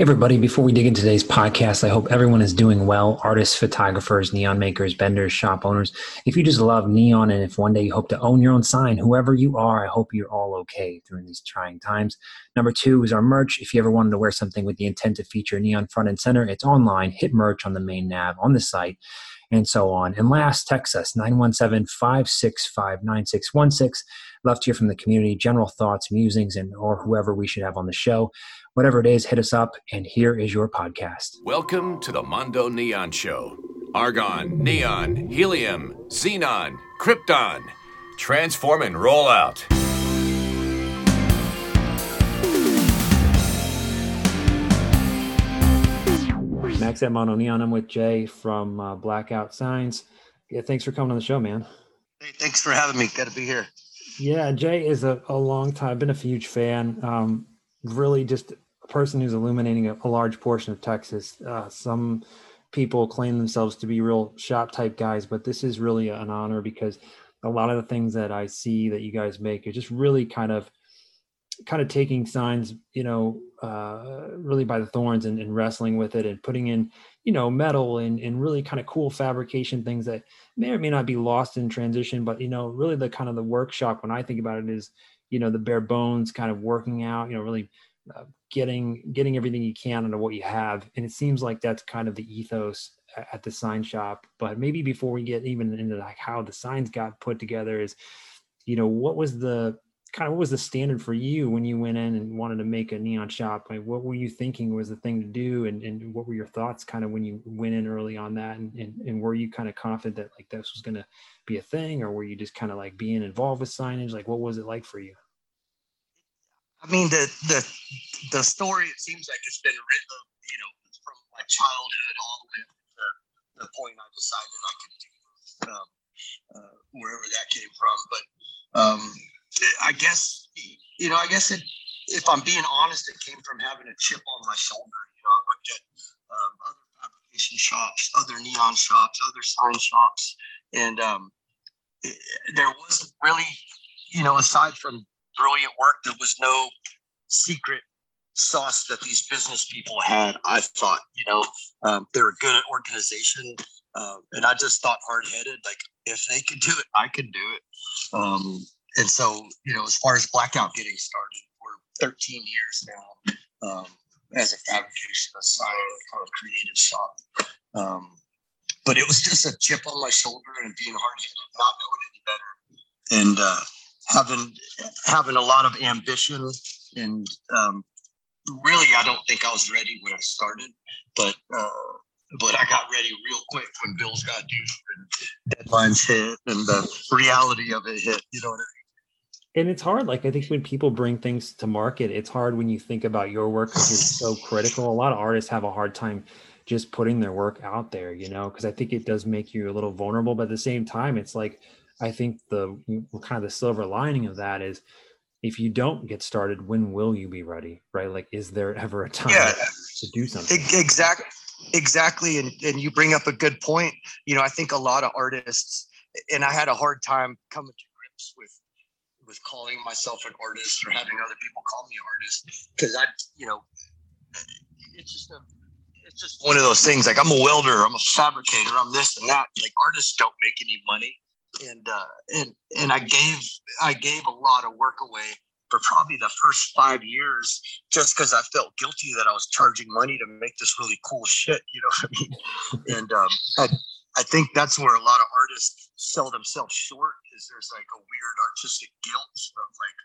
Hey, everybody. Before we dig into today's podcast, I hope everyone is doing well. Artists, photographers, neon makers, vendors, shop owners. If you just love neon and if one day you hope to own your own sign, whoever you are, I hope you're all okay during these trying times. Number two is our merch. If you ever wanted to wear something with the intent to feature neon front and center, it's online. Hit merch on the main nav on the site and so on. And last, text us 917 565 9616. Love to hear from the community, general thoughts, musings, and or whoever we should have on the show. Whatever it is, hit us up, and here is your podcast. Welcome to the Mondo Neon Show. Argon, neon, helium, xenon, krypton. Transform and roll out. Max at Mondo Neon. I'm with Jay from uh, Blackout Signs. Yeah, thanks for coming on the show, man. Hey, thanks for having me. Got to be here. Yeah, Jay is a, a long time, been a huge fan. Um, really just a person who's illuminating a, a large portion of Texas. Uh, some people claim themselves to be real shop type guys, but this is really an honor because a lot of the things that I see that you guys make are just really kind of kind of taking signs, you know, uh, really by the thorns and, and, wrestling with it and putting in, you know, metal and, and really kind of cool fabrication things that may or may not be lost in transition. But, you know, really the kind of the workshop when I think about it is, you know, the bare bones kind of working out, you know, really getting getting everything you can out of what you have. And it seems like that's kind of the ethos at the sign shop. But maybe before we get even into like how the signs got put together is, you know, what was the kind of what was the standard for you when you went in and wanted to make a neon shop? Like, what were you thinking was the thing to do, and, and what were your thoughts kind of when you went in early on that? And, and, and were you kind of confident that like this was going to be a thing, or were you just kind of like being involved with signage? Like, what was it like for you? I mean, the the the story it seems like it's been written, you know, from my childhood all the way to the point I decided I could do um, uh, wherever that came from. But um, I guess you know, I guess it. If I'm being honest, it came from having a chip on my shoulder. You know, I looked at um, other fabrication shops, other neon shops, other sign shops, and um, it, there wasn't really, you know, aside from brilliant work, there was no secret sauce that these business people had. I thought, you know, um, they were good at organization, uh, and I just thought hard headed. Like if they could do it, I could do it. Um, and so, you know, as far as Blackout getting started, we're 13 years now um, as a fabrication, a sign, kind of creative shop. Um, but it was just a chip on my shoulder and being hard headed, not knowing any better, and uh, having having a lot of ambition. And um, really, I don't think I was ready when I started, but uh, but I got ready real quick when bills got due and deadlines hit and the reality of it hit. You know what I mean? and it's hard like i think when people bring things to market it's hard when you think about your work because it's so critical a lot of artists have a hard time just putting their work out there you know because i think it does make you a little vulnerable but at the same time it's like i think the kind of the silver lining of that is if you don't get started when will you be ready right like is there ever a time yeah, to do something exactly exactly and, and you bring up a good point you know i think a lot of artists and i had a hard time coming to grips with with calling myself an artist or having other people call me an artist because I, you know, it's just a, it's just one of those things. Like I'm a welder, I'm a fabricator, I'm this and that. Like artists don't make any money, and uh, and and I gave I gave a lot of work away for probably the first five years just because I felt guilty that I was charging money to make this really cool shit. You know what I mean? and um, I, I think that's where a lot of artists sell themselves short is there's like a weird artistic guilt of like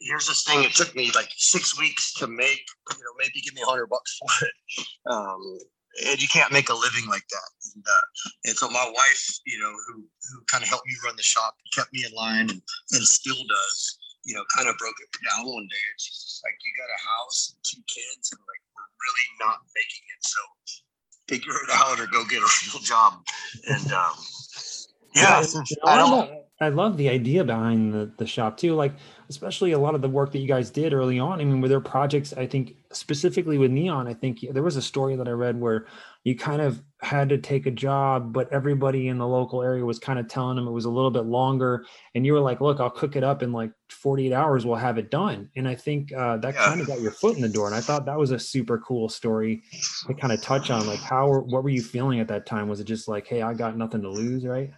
here's this thing it took me like six weeks to make you know maybe give me a hundred bucks for it um, and you can't make a living like that and, uh, and so my wife you know who who kind of helped me run the shop kept me in line and, and still does you know kind of broke it down one day and she's just like you got a house and two kids and like we're really not making it so figure it out or go get a real job and um, yeah, yeah I don't I love the idea behind the, the shop too. Like, especially a lot of the work that you guys did early on. I mean, were there projects? I think specifically with neon i think there was a story that i read where you kind of had to take a job but everybody in the local area was kind of telling them it was a little bit longer. And you were like look i'll cook it up in like 48 hours we'll have it done. And i think uh, that yeah. kind of got your foot in the door and i thought that was a super cool story to kind of touch on like how what were you feeling at that time? Was it just like hey i got nothing to lose right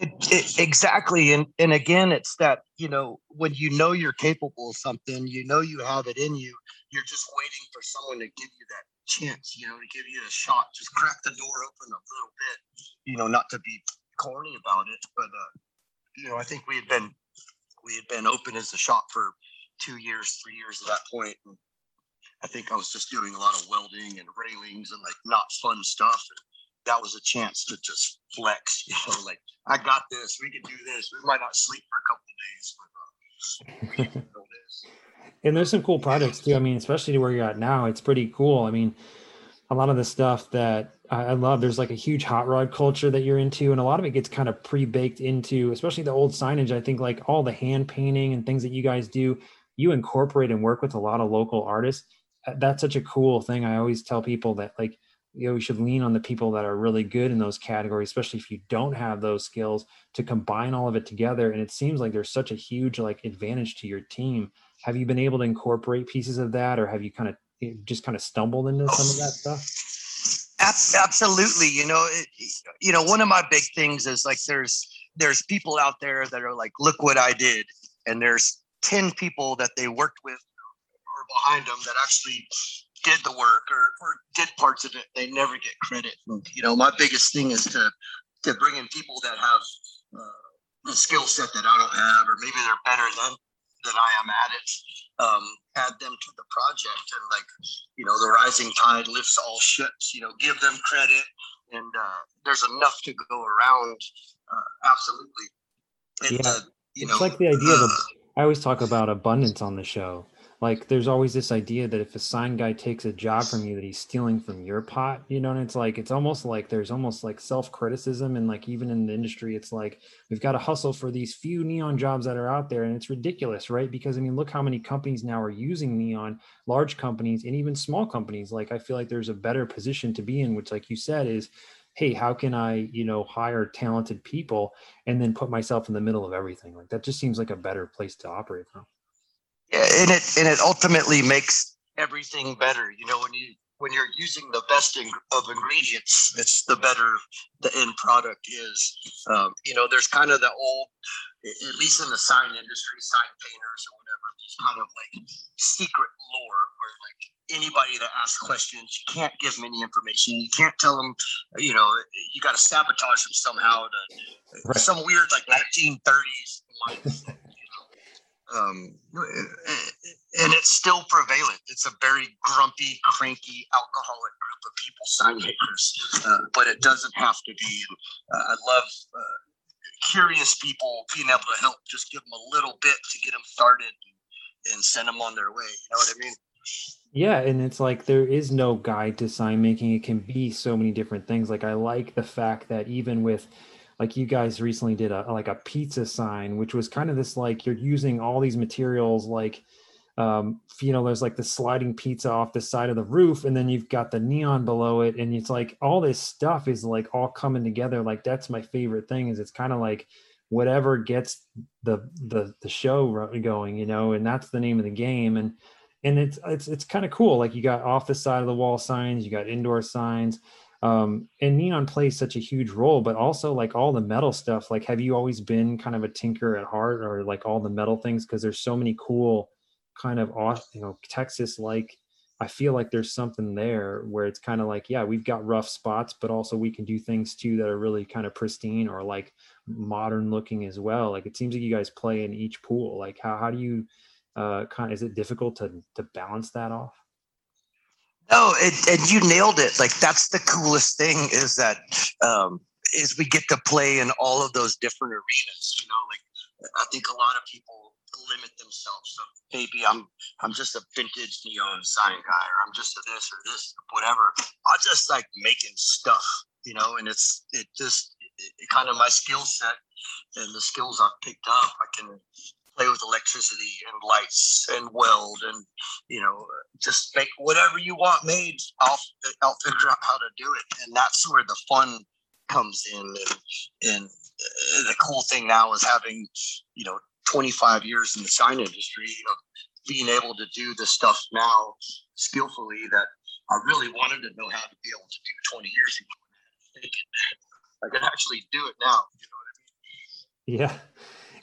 it, it, exactly and and again it's that you know when you know you're capable of something you know you have it in you you're just waiting for someone to give you that chance you know to give you a shot just crack the door open a little bit you know not to be corny about it but uh you know i think we had been we had been open as a shop for two years three years at that point and i think i was just doing a lot of welding and railings and like not fun stuff and that was a chance to just flex, you know, like I got this, we can do this. We might not sleep for a couple days, but uh, and there's some cool projects too. I mean, especially to where you're at now, it's pretty cool. I mean, a lot of the stuff that I love, there's like a huge hot rod culture that you're into, and a lot of it gets kind of pre-baked into, especially the old signage. I think like all the hand painting and things that you guys do, you incorporate and work with a lot of local artists. That's such a cool thing. I always tell people that like you know, we should lean on the people that are really good in those categories, especially if you don't have those skills to combine all of it together. And it seems like there's such a huge like advantage to your team. Have you been able to incorporate pieces of that, or have you kind of eh, just kind of stumbled into some of that stuff? Absolutely. You know, it, you know, one of my big things is like there's there's people out there that are like, look what I did, and there's ten people that they worked with or behind them that actually did the work or, or did parts of it, they never get credit. You know, my biggest thing is to to bring in people that have uh, a skill set that I don't have, or maybe they're better than than I am at it. Um, add them to the project, and like you know, the rising tide lifts all ships. You know, give them credit, and uh, there's enough to go around. Uh, absolutely. And, yeah, uh, you know, it's like the idea of. I always talk about abundance on the show like there's always this idea that if a sign guy takes a job from you that he's stealing from your pot you know and it's like it's almost like there's almost like self-criticism and like even in the industry it's like we've got to hustle for these few neon jobs that are out there and it's ridiculous right? Because i mean look how many companies now are using neon large companies and even small companies. Like i feel like there's a better position to be in which like you said is hey how can i you know hire talented people and then put myself in the middle of everything? Like that just seems like a better place to operate from and it and it ultimately makes everything better. You know, when you when you're using the best in, of ingredients, it's the better the end product is. Um, you know, there's kind of the old, at least in the sign industry, sign painters or whatever, there's kind of like secret lore where like anybody that asks questions, you can't give them any information. You can't tell them, you know, you got to sabotage them somehow to right. some weird like 1930s um, and it's still prevalent. It's a very grumpy, cranky, alcoholic group of people, sign makers, uh, but it doesn't have to be. Uh, I love uh, curious people being able to help, just give them a little bit to get them started and, and send them on their way. You know what I mean? Yeah, and it's like there is no guide to sign making. It can be so many different things. Like I like the fact that even with like you guys recently did a like a pizza sign which was kind of this like you're using all these materials like um, you know there's like the sliding pizza off the side of the roof and then you've got the neon below it and it's like all this stuff is like all coming together like that's my favorite thing is it's kind of like whatever gets the the the show going you know and that's the name of the game and and it's it's it's kind of cool like you got off the side of the wall signs you got indoor signs um and neon plays such a huge role but also like all the metal stuff like have you always been kind of a tinker at heart or like all the metal things? Because there's so many cool kind of off you know texas like i feel like there's something there where it's kind of like yeah we've got rough spots but also we can do things too that are really kind of pristine or like modern looking as well. Like it seems like you guys play in each pool. Like how, how do you uh kind of is it difficult to to balance that off no, it, and you nailed it. Like that's the coolest thing is that um, is we get to play in all of those different arenas. You know, like I think a lot of people limit themselves. So maybe I'm I'm just a vintage neon sign guy, or I'm just a this or this, whatever. I just like making stuff, you know, and it's it just it, it kind of my skill set and the skills I've picked up. I can play with electricity and lights and weld and you know just make whatever you want made i'll i'll figure out how to do it. And that's where the fun comes in. And and the cool thing now is having you know 25 years in the sign industry you know being able to do the stuff now skillfully that i really wanted to know how to be able to do 20 years ago. I can actually do it now you know what I mean? yeah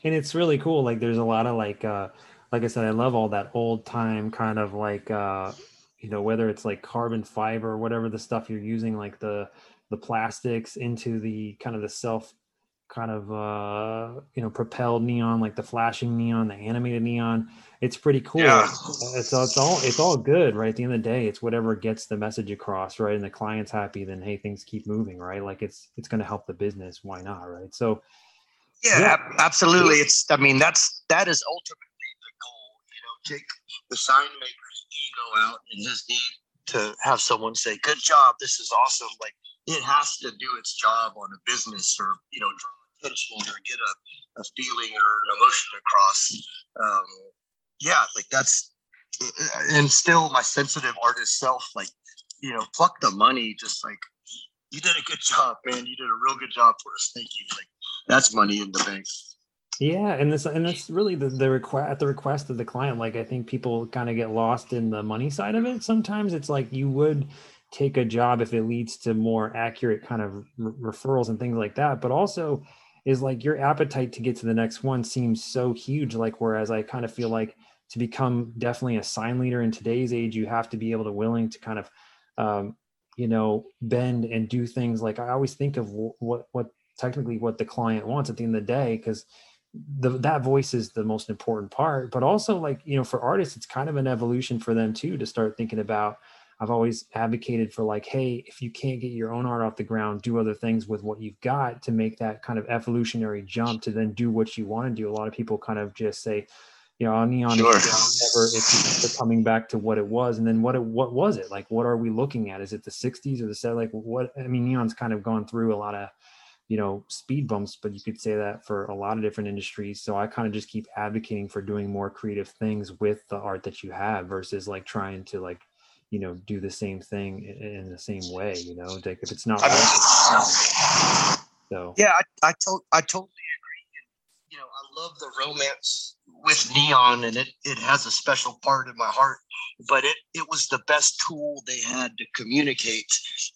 and it's really cool like there's a lot of like uh like i said i love all that old time kind of like uh you know whether it's like carbon fiber or whatever the stuff you're using like the the plastics into the kind of the self kind of uh you know propelled neon like the flashing neon the animated neon. It's pretty cool. Yeah. it's, it's all it's all good right? At the end of the day it's whatever gets the message across right? And the client's happy then hey things keep moving right? Like it's it's going to help the business. Why not right? So Yeah, Yeah. ab- absolutely. It's I mean that's that is ultimately the goal. You know, take the sign maker's ego out and his need to have someone say, "Good job, this is awesome." Like it has to do its job on a business or you know draw attention or get a, a feeling or an emotion across. Um, yeah, like that's and still my sensitive artist self like you know pluck the money just like you did a good job man you did a real good job for us thank you like that's money in the bank Yeah, and this and that's really the the request at the request of the client. Like I think people kind of get lost in the money side of it. Sometimes it's like you would take a job if it leads to more accurate kind of re- referrals and things like that. But also is like your appetite to get to the next one seems so huge. Like whereas I kind of feel like to become definitely a sign leader in today's age, you have to be able to willing to kind of um, you know bend and do things like I always think of what what technically what the client wants at the end of the day because the that voice is the most important part but also like you know for artists it's kind of an evolution for them too to start thinking about i've always advocated for like hey if you can't get your own art off the ground do other things with what you've got to make that kind of evolutionary jump to then do what you want to do. A lot of people kind of just say you know neon is never it's never coming back to what it was. And then what it, what was it? Like what are we looking at? Is it the 60s or the set like what i mean neon's kind of gone through a lot of you know speed bumps but you could say that for a lot of different industries. So i kind of just keep advocating for doing more creative things with the art that you have versus like trying to like you know do the same thing in the same way you know? Like if it's not working, so yeah i i, to- I totally agree. And, you know i love the romance with neon and it, it has a special part in my heart but it it was the best tool they had to communicate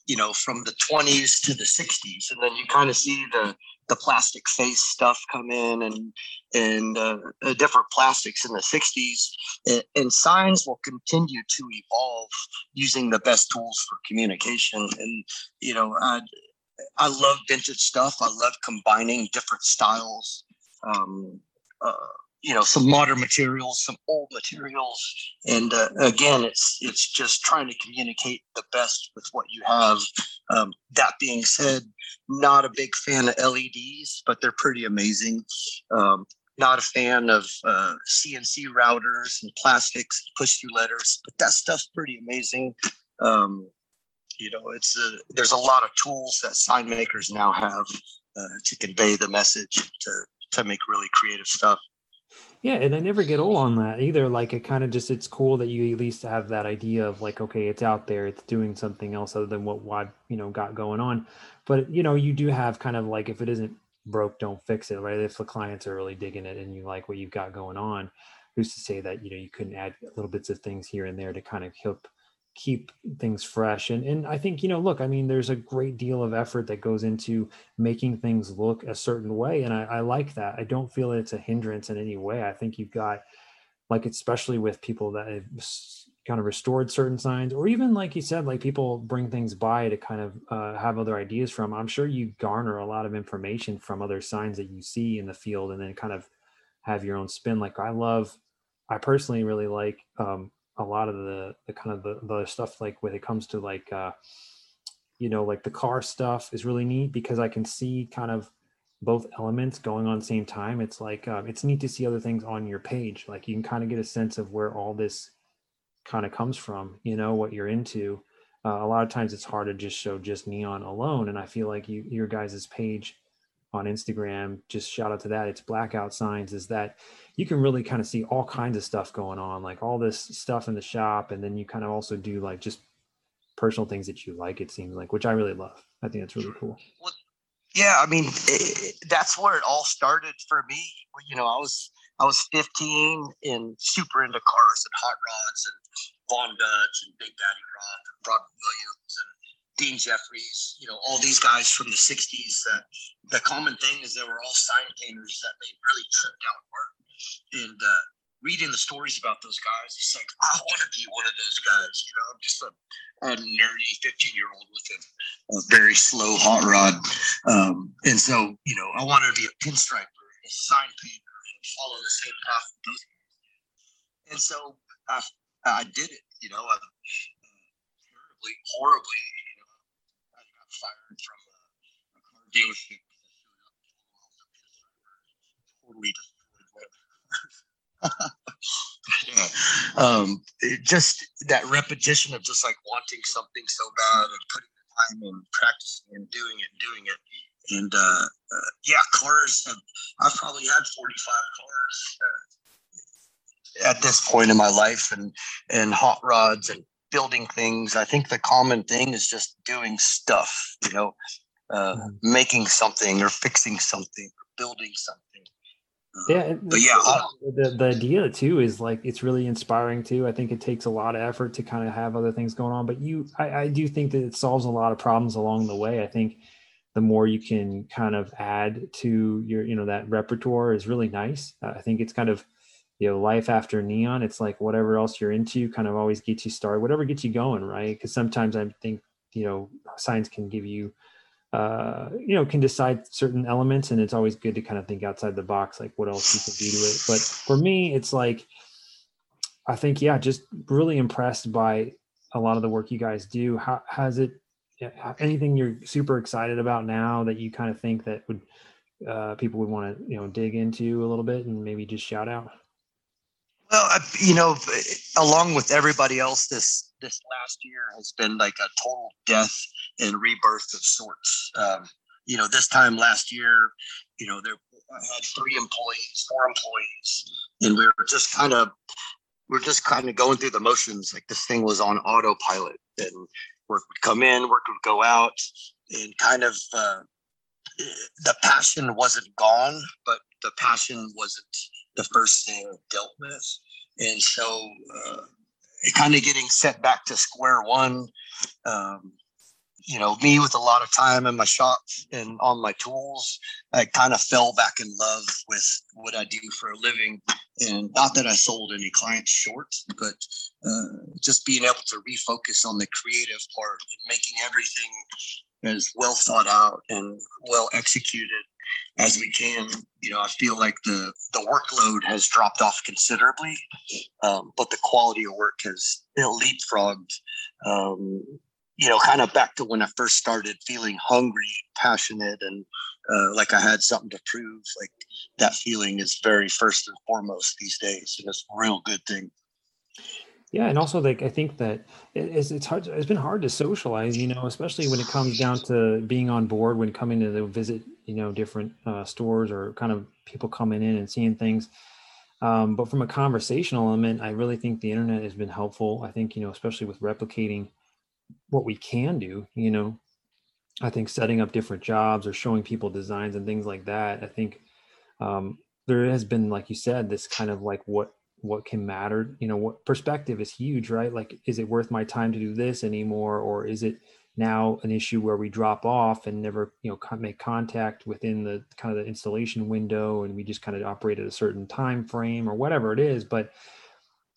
you know from the 20s to the 60s and then you kind of see the the plastic face stuff come in and and uh, uh, different plastics in the 60s and, and signs will continue to evolve using the best tools for communication. And you know I, I love vintage stuff. I love combining different styles um, uh, you know some modern materials some old materials. And uh, again it's it's just trying to communicate the best with what you have. Um, that being said not a big fan of leds but they're pretty amazing. Um, not a fan of uh, cnc routers and plastics push through letters but that stuff's pretty amazing. Um, you know it's a, there's a lot of tools that sign makers now have uh, to convey the message to to make really creative stuff yeah and i never get old on that either like it kind of just it's cool that you at least have that idea of like okay it's out there it's doing something else other than what what you know got going on. But you know you do have kind of like if it isn't broke don't fix it right? If the clients are really digging it and you like what you've got going on who's to say that you know you couldn't add little bits of things here and there to kind of help keep things fresh. And and I think you know look I mean there's a great deal of effort that goes into making things look a certain way and I, I like that. I don't feel it's a hindrance in any way. I think you've got like especially with people that have kind of restored certain signs or even like you said like people bring things by to kind of uh, have other ideas from i'm sure you garner a lot of information from other signs that you see in the field and then kind of have your own spin. Like i love i personally really like um, a lot of the the kind of the, the stuff like when it comes to like uh you know like the car stuff is really neat because i can see kind of both elements going on same time. It's like um, it's neat to see other things on your page. Like you can kind of get a sense of where all this kind of comes from you know what you're into. Uh, a lot of times it's hard to just show just neon alone and i feel like you your guys' page on Instagram, just shout out to that. It's blackout signs. Is that you can really kind of see all kinds of stuff going on, like all this stuff in the shop, and then you kind of also do like just personal things that you like. It seems like, which I really love. I think that's really cool. Well, yeah, I mean, it, that's where it all started for me. You know, I was I was 15 and super into cars and hot rods and Von Dutch and Big Daddy Roth and Robert Williams Dean Jeffries, you know, all these guys from the 60s. Uh, the common thing is they were all sign painters that made really tripped out work. And uh, reading the stories about those guys, it's like, I want to be one of those guys. You know, I'm just a, a nerdy 15 year old with a, a, very slow hot rod. Um, and so, you know, I wanted to be a pinstriper, a sign painter, and follow the same path And so I, I did it, you know, uh, horribly, horribly. You know, I got fired from a, a car dealership. Totally yeah. um, just that repetition of just like wanting something so bad and putting the time in practicing and doing it and doing it and uh, uh, yeah cars have, i've probably had 45 cars uh, at this point in my life and and hot rods and building things i think the common thing is just doing stuff you know uh, mm-hmm. making something or fixing something or building something yeah, but yeah, the the idea too is like it's really inspiring too. I think it takes a lot of effort to kind of have other things going on, but you, I, I do think that it solves a lot of problems along the way. I think the more you can kind of add to your, you know, that repertoire is really nice. Uh, I think it's kind of, you know, life after neon. It's like whatever else you're into, kind of always gets you started, whatever gets you going, right? Because sometimes I think, you know, science can give you uh, you know, can decide certain elements, and it's always good to kind of think outside the box, like what else you can do to it. But for me, it's like I think, yeah, just really impressed by a lot of the work you guys do. How has it? Anything you're super excited about now that you kind of think that would uh, people would want to you know dig into a little bit and maybe just shout out? Well, you know, along with everybody else, this this last year has been like a total death and rebirth of sorts. Um, you know, this time last year, you know, there I had three employees, four employees, and we were just kind of we are just kind of going through the motions. Like this thing was on autopilot, and work would come in, work would go out, and kind of uh, the passion wasn't gone, but the passion wasn't the first thing dealt with. And so, uh, kind of getting set back to square one. Um, you know, me with a lot of time in my shop and on my tools, I kind of fell back in love with what I do for a living. And not that I sold any clients short, but uh, just being able to refocus on the creative part and making everything as well thought out and well executed as we can. You know, I feel like the the workload has dropped off considerably, um, but the quality of work has leapfrogged. Um, you know, kind of back to when I first started feeling hungry, passionate, and uh, like I had something to prove. Like that feeling is very first and foremost these days, and it's a real good thing. Yeah, and also like I think that it's it's hard. It's been hard to socialize, you know, especially when it comes down to being on board when coming to the visit, you know, different uh, stores or kind of people coming in and seeing things. Um, but from a conversational element, I really think the internet has been helpful. I think you know, especially with replicating what we can do. You know, I think setting up different jobs or showing people designs and things like that. I think um, there has been, like you said, this kind of like what what can matter you know what perspective is huge right? Like is it worth my time to do this anymore? Or is it now an issue where we drop off and never you know make contact within the kind of the installation window and we just kind of operate at a certain time frame or whatever it is? But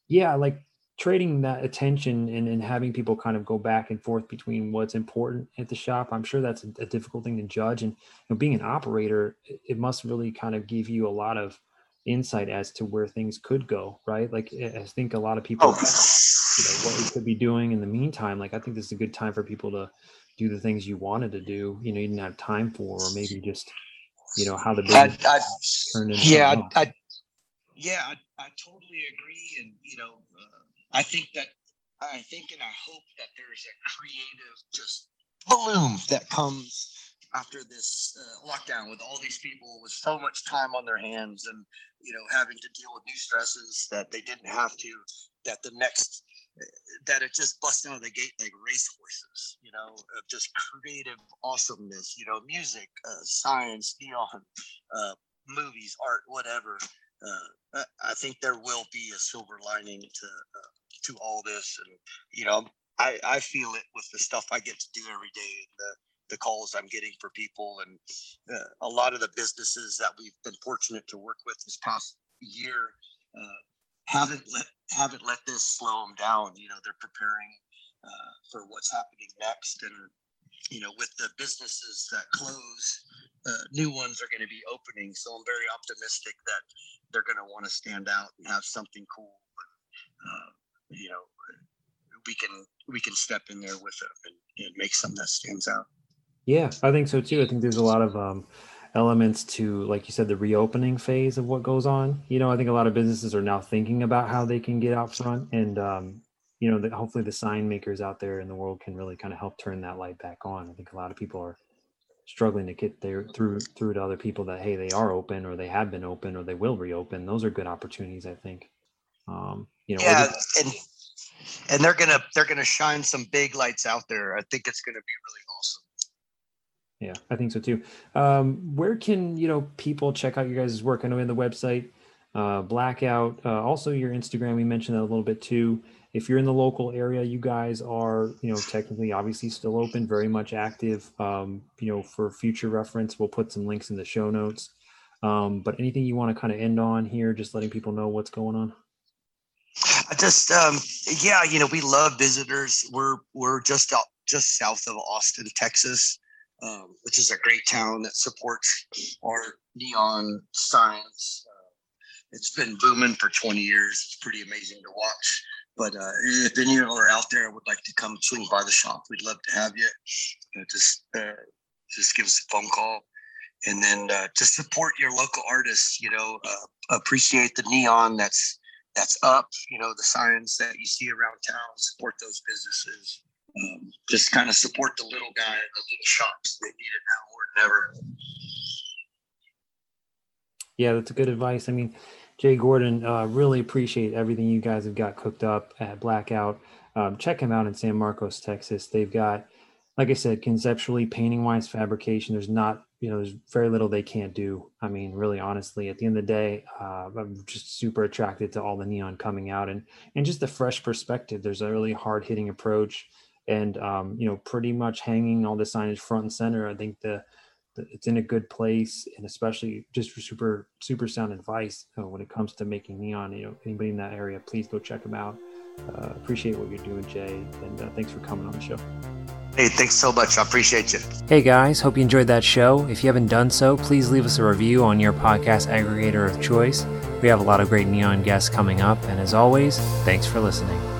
yeah like trading that attention and, and having people kind of go back and forth between what's important at the shop i'm sure that's a, a difficult thing to judge. And you know, being an operator it must really kind of give you a lot of insight as to where things could go, right? Like I think a lot of people, oh. you know, what we could be doing in the meantime. Like I think this is a good time for people to do the things you wanted to do, you know, you didn't have time for, or maybe just, you know, how the business I, I, turned into. Yeah, I, I, yeah, I, I, totally agree, and you know, uh, I think that I think and I hope that there's a creative just bloom that comes after this uh, lockdown with all these people with so much time on their hands and you know having to deal with new stresses that they didn't have to that the next that it just busts out of the gate like racehorses you know of just creative awesomeness you know music uh, science neon uh, movies art whatever. Uh, I think there will be a silver lining to uh, to all this, and you know, I I feel it with the stuff I get to do every day and the the calls I'm getting for people, and uh, a lot of the businesses that we've been fortunate to work with this past year uh, haven't let haven't let this slow them down. You know, they're preparing uh, for what's happening next, and you know, with the businesses that close, uh, new ones are going to be opening. So I'm very optimistic that they're going to want to stand out and have something cool. Uh, you know, we can we can step in there with them and, and make something that stands out. Yeah, I think so too. I think there's a lot of um, elements to, like you said, the reopening phase of what goes on. You know, I think a lot of businesses are now thinking about how they can get out front, and um, you know, hopefully the sign makers out there in the world can really kind of help turn that light back on. I think a lot of people are struggling to get there through through to other people that hey, they are open or they have been open or they will reopen. Those are good opportunities, I think. Um, you know, yeah, and and they're gonna they're gonna shine some big lights out there. I think it's gonna be really. Yeah, I think so too. Um, where can you know people check out your guys' work? I know in the website, uh, Blackout, uh, also your Instagram. We mentioned that a little bit too. If you're in the local area, you guys are you know technically obviously still open, very much active. Um, you know, for future reference, we'll put some links in the show notes. Um, but anything you want to kind of end on here, just letting people know what's going on. I just um, yeah, you know, we love visitors. We're we're just out just south of Austin, Texas, um, which is a great town that supports our neon signs. Uh, it's been booming for 20 years. It's pretty amazing to watch. But uh, if any of you are out there would like to come swing by the shop, we'd love to have you. Uh, just uh, just give us a phone call, and then uh, to support your local artists. You know, appreciate the neon that's that's up. You know, the signs that you see around town, support those businesses. Um, just kind of support the little guy the little shops. They need it now more than ever. Yeah, that's a good advice. I mean, Jay Gordon, uh, really appreciate everything you guys have got cooked up at Blackout. Um, check them out in San Marcos, Texas. They've got, like I said, conceptually, painting wise, fabrication. There's not you know, there's very little they can't do. I mean, really, honestly, at the end of the day, uh, I'm just super attracted to all the neon coming out and and just the fresh perspective. There's a really hard hitting approach, and um, you know, pretty much hanging all the signage front and center. I think the, the it's in a good place, and especially just for super super sound advice uh, when it comes to making neon. You know, anybody in that area, please go check them out. Uh, appreciate what you're doing, Jay, and uh, thanks for coming on the show. Hey, thanks so much. I appreciate you. Hey guys, hope you enjoyed that show. If you haven't done so, please leave us a review on your podcast aggregator of choice. We have a lot of great neon guests coming up, and as always, thanks for listening.